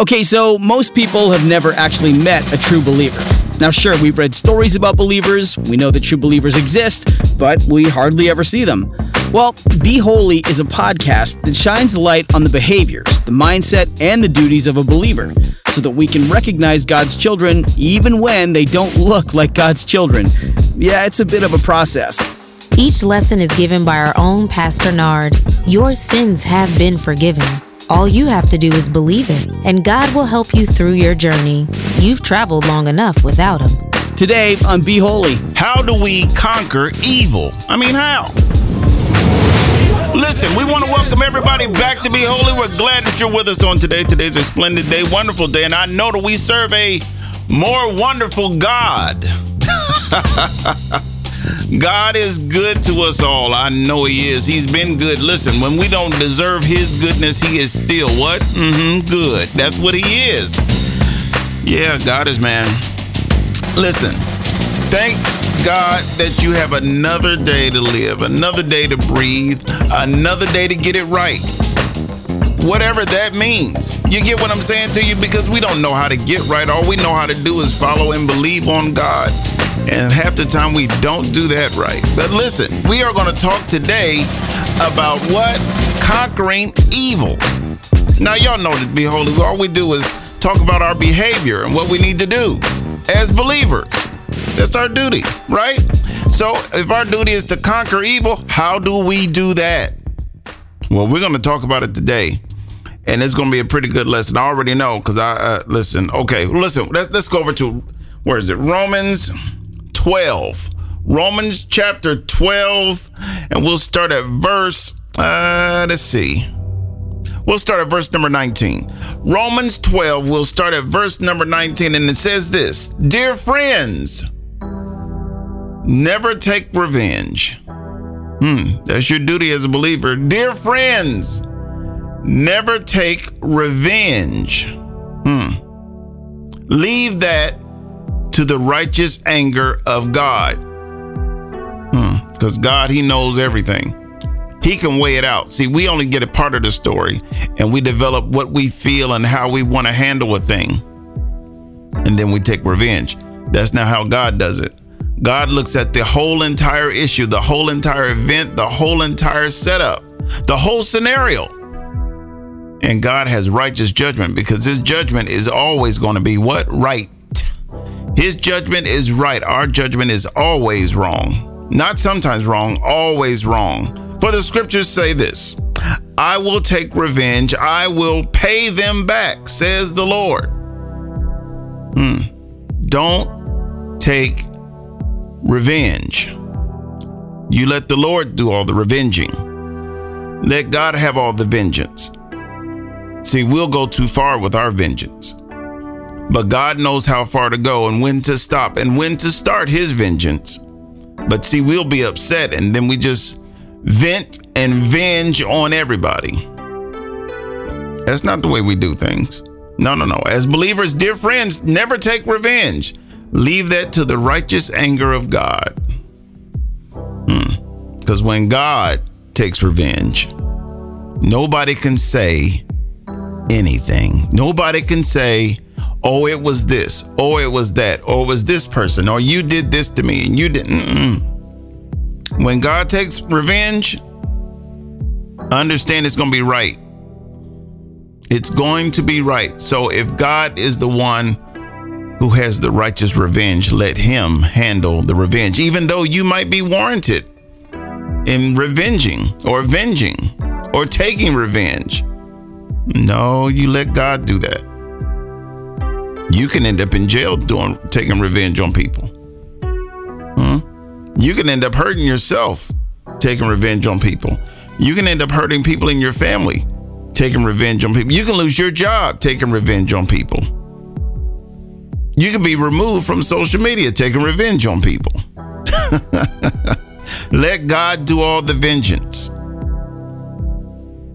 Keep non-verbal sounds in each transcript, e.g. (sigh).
Okay, so most people have never actually met a true believer. Now, sure, we've read stories about believers, we know that true believers exist, but we hardly ever see them. Well, Be Holy is a podcast that shines light on the behaviors, the mindset, and the duties of a believer so that we can recognize God's children even when they don't look like God's children. Yeah, it's a bit of a process. Each lesson is given by our own Pastor Nard. Your sins have been forgiven. All you have to do is believe it, and God will help you through your journey. You've traveled long enough without Him. Today on Be Holy. How do we conquer evil? I mean, how? Listen, we want to welcome everybody back to Be Holy. We're glad that you're with us on today. Today's a splendid day, wonderful day, and I know that we serve a more wonderful God. (laughs) God is good to us all. I know He is. He's been good. Listen, when we don't deserve His goodness, He is still what? Mm-hmm, good. That's what He is. Yeah, God is man. Listen, thank God that you have another day to live, another day to breathe, another day to get it right. Whatever that means. You get what I'm saying to you? Because we don't know how to get right. All we know how to do is follow and believe on God. And half the time we don't do that right. But listen, we are going to talk today about what? Conquering evil. Now, y'all know that Be Holy, all we do is talk about our behavior and what we need to do as believers. That's our duty, right? So, if our duty is to conquer evil, how do we do that? Well, we're going to talk about it today. And it's going to be a pretty good lesson. I already know because I uh, listen. Okay, listen. Let's let's go over to where is it? Romans 12. Romans chapter 12, and we'll start at verse. Uh, let's see. We'll start at verse number 19. Romans 12, we'll start at verse number 19, and it says this Dear friends, never take revenge. Hmm, that's your duty as a believer. Dear friends, never take revenge. Hmm. Leave that to the righteous anger of God. Hmm. Because God, He knows everything. He can weigh it out. See, we only get a part of the story and we develop what we feel and how we want to handle a thing. And then we take revenge. That's not how God does it. God looks at the whole entire issue, the whole entire event, the whole entire setup, the whole scenario. And God has righteous judgment because his judgment is always going to be what? Right. His judgment is right. Our judgment is always wrong. Not sometimes wrong, always wrong. For the scriptures say this I will take revenge, I will pay them back, says the Lord. Hmm. Don't take revenge. You let the Lord do all the revenging. Let God have all the vengeance. See, we'll go too far with our vengeance. But God knows how far to go and when to stop and when to start his vengeance. But see, we'll be upset and then we just vent and venge on everybody. That's not the way we do things. No, no, no. As believers, dear friends, never take revenge. Leave that to the righteous anger of God. Because hmm. when God takes revenge, nobody can say anything. Nobody can say, oh, it was this, oh, it was that, or it was this person, or you did this to me and you didn't. When God takes revenge, understand it's going to be right. It's going to be right. So if God is the one who has the righteous revenge, let him handle the revenge, even though you might be warranted in revenging or avenging or taking revenge. No, you let God do that. You can end up in jail doing taking revenge on people. Hmm? You can end up hurting yourself taking revenge on people. You can end up hurting people in your family taking revenge on people. You can lose your job taking revenge on people. You can be removed from social media taking revenge on people. (laughs) Let God do all the vengeance.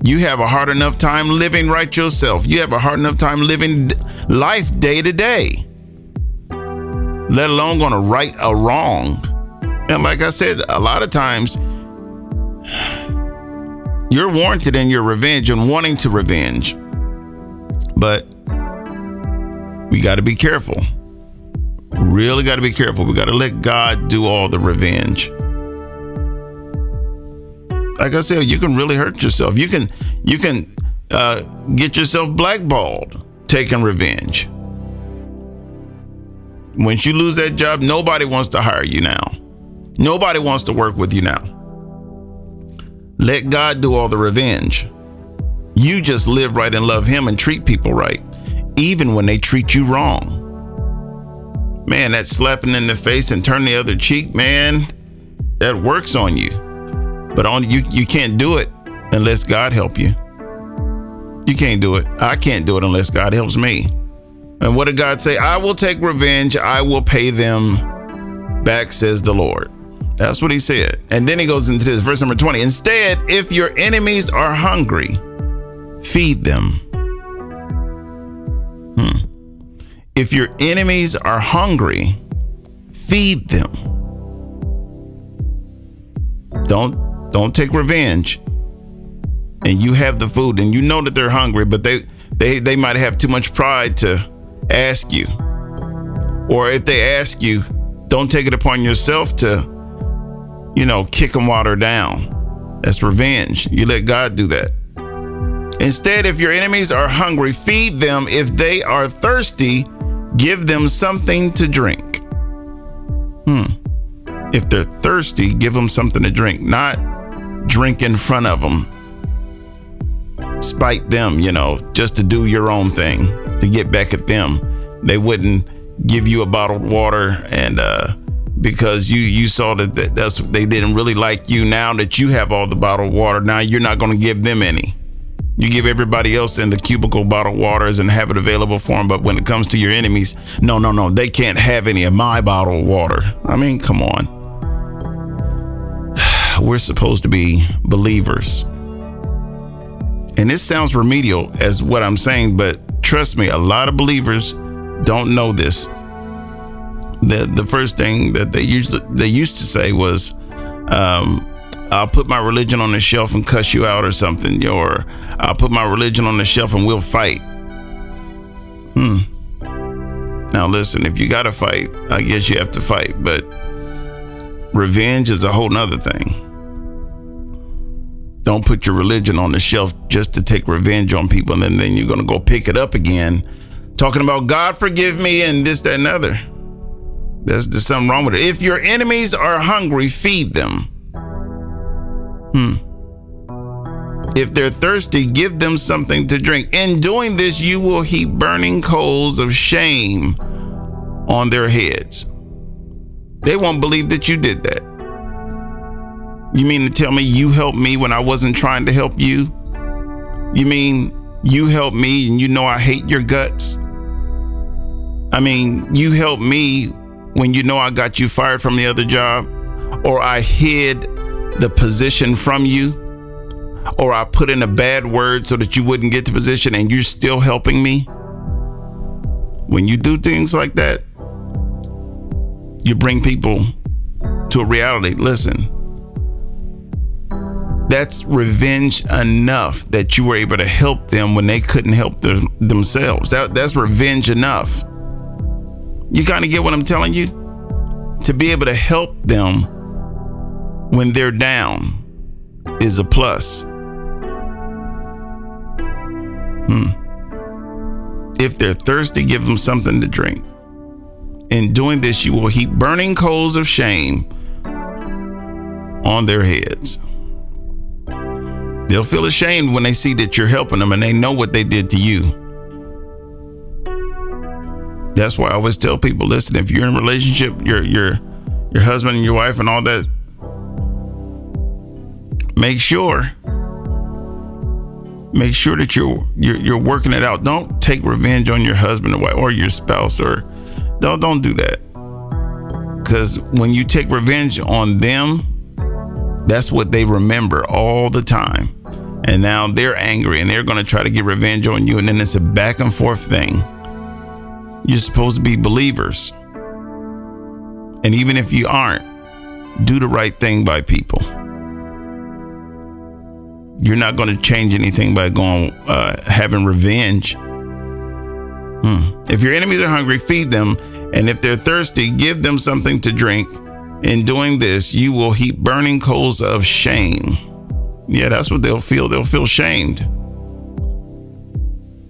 You have a hard enough time living right yourself. You have a hard enough time living life day to day, let alone going to right a wrong. And like I said, a lot of times you're warranted in your revenge and wanting to revenge. But we got to be careful. Really got to be careful. We got to let God do all the revenge. Like I said, you can really hurt yourself. You can you can uh, get yourself blackballed taking revenge. Once you lose that job, nobody wants to hire you now. Nobody wants to work with you now. Let God do all the revenge. You just live right and love Him and treat people right, even when they treat you wrong. Man, that slapping in the face and turn the other cheek, man, that works on you. But on you you can't do it unless God help you. You can't do it. I can't do it unless God helps me. And what did God say? I will take revenge. I will pay them back, says the Lord. That's what he said. And then he goes into this verse number 20. Instead, if your enemies are hungry, feed them. Hmm. If your enemies are hungry, feed them. Don't don't take revenge. And you have the food and you know that they're hungry, but they they they might have too much pride to ask you. Or if they ask you, don't take it upon yourself to you know, kick them while they're down. That's revenge. You let God do that. Instead, if your enemies are hungry, feed them. If they are thirsty, give them something to drink. Hmm. If they're thirsty, give them something to drink, not drink in front of them. Spite them, you know, just to do your own thing, to get back at them. They wouldn't give you a bottled water and uh, because you you saw that, that that's they didn't really like you now that you have all the bottled water now you're not going to give them any you give everybody else in the cubicle bottled waters and have it available for them but when it comes to your enemies no no no they can't have any of my bottled water i mean come on we're supposed to be believers and this sounds remedial as what i'm saying but trust me a lot of believers don't know this the the first thing that they usually they used to say was, um, "I'll put my religion on the shelf and cuss you out or something," or "I'll put my religion on the shelf and we'll fight." Hmm. Now listen, if you got to fight, I guess you have to fight, but revenge is a whole nother thing. Don't put your religion on the shelf just to take revenge on people, and then you're gonna go pick it up again, talking about God forgive me and this, that, and other. There's, there's something wrong with it. If your enemies are hungry, feed them. Hmm. If they're thirsty, give them something to drink. In doing this, you will heap burning coals of shame on their heads. They won't believe that you did that. You mean to tell me you helped me when I wasn't trying to help you? You mean you helped me and you know I hate your guts? I mean, you helped me when you know I got you fired from the other job, or I hid the position from you, or I put in a bad word so that you wouldn't get the position and you're still helping me. When you do things like that, you bring people to a reality. Listen, that's revenge enough that you were able to help them when they couldn't help themselves. That, that's revenge enough. You kind of get what I'm telling you? To be able to help them when they're down is a plus. Hmm. If they're thirsty, give them something to drink. In doing this, you will heap burning coals of shame on their heads. They'll feel ashamed when they see that you're helping them and they know what they did to you. That's why I always tell people, listen, if you're in a relationship, your your your husband and your wife and all that, make sure make sure that you're you're, you're working it out. Don't take revenge on your husband or wife or your spouse or don't don't do that. Cuz when you take revenge on them, that's what they remember all the time. And now they're angry and they're going to try to get revenge on you and then it's a back and forth thing. You're supposed to be believers. And even if you aren't, do the right thing by people. You're not going to change anything by going uh, having revenge. Hmm. If your enemies are hungry, feed them. And if they're thirsty, give them something to drink. In doing this, you will heap burning coals of shame. Yeah, that's what they'll feel. They'll feel shamed.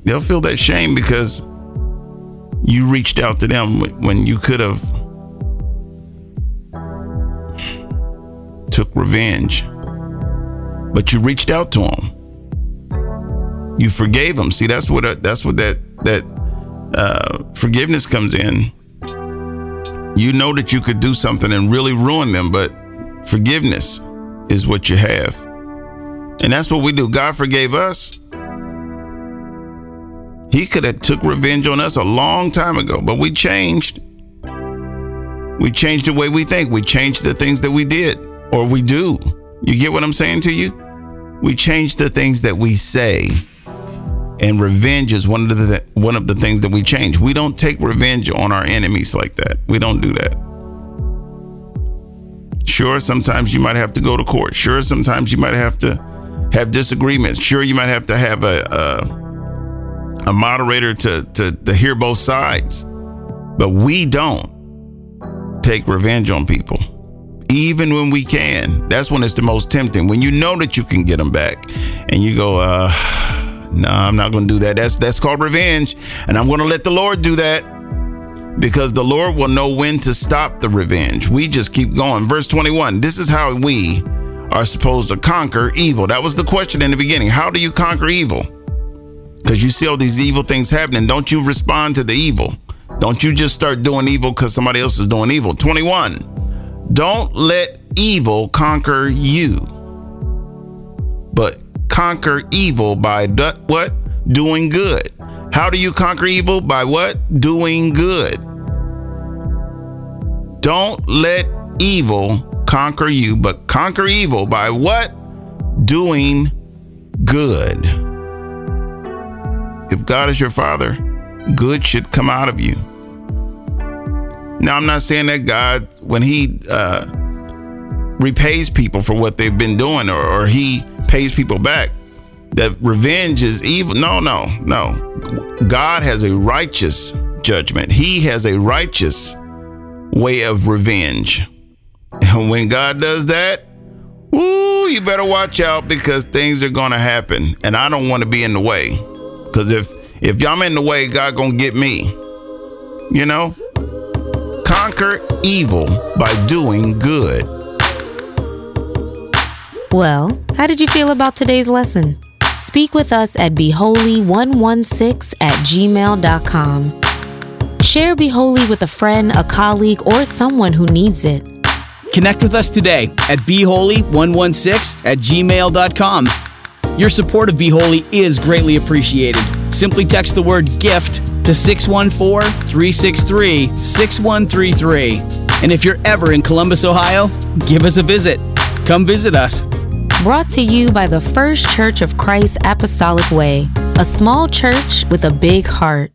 They'll feel that shame because you reached out to them when you could have took revenge. But you reached out to them. You forgave them. See, that's what that's what that that uh, forgiveness comes in. You know that you could do something and really ruin them, but forgiveness is what you have. And that's what we do. God forgave us. He could have took revenge on us a long time ago, but we changed. We changed the way we think. We changed the things that we did or we do. You get what I'm saying to you? We change the things that we say. And revenge is one of the one of the things that we change. We don't take revenge on our enemies like that. We don't do that. Sure, sometimes you might have to go to court. Sure, sometimes you might have to have disagreements. Sure, you might have to have a a, a moderator to, to to hear both sides. But we don't take revenge on people even when we can. That's when it's the most tempting. When you know that you can get them back and you go, uh, no, nah, I'm not going to do that. That's that's called revenge, and I'm going to let the Lord do that because the Lord will know when to stop the revenge. We just keep going. Verse 21. This is how we are supposed to conquer evil. That was the question in the beginning. How do you conquer evil? Because you see all these evil things happening. Don't you respond to the evil? Don't you just start doing evil because somebody else is doing evil? 21. Don't let evil conquer you, but conquer evil by what? Doing good. How do you conquer evil? By what? Doing good. Don't let evil conquer you, but conquer evil by what? Doing good. If God is your father, good should come out of you. Now, I'm not saying that God, when He uh, repays people for what they've been doing or, or He pays people back, that revenge is evil. No, no, no. God has a righteous judgment, He has a righteous way of revenge. And when God does that, Ooh, you better watch out because things are gonna happen, and I don't want to be in the way. Cause if if I'm in the way, God gonna get me. You know, conquer evil by doing good. Well, how did you feel about today's lesson? Speak with us at beholy116 at gmail.com. Share Be Holy with a friend, a colleague, or someone who needs it. Connect with us today at beholy116 at gmail.com. Your support of Be Holy is greatly appreciated. Simply text the word GIFT to 614 363 6133. And if you're ever in Columbus, Ohio, give us a visit. Come visit us. Brought to you by the First Church of Christ Apostolic Way, a small church with a big heart.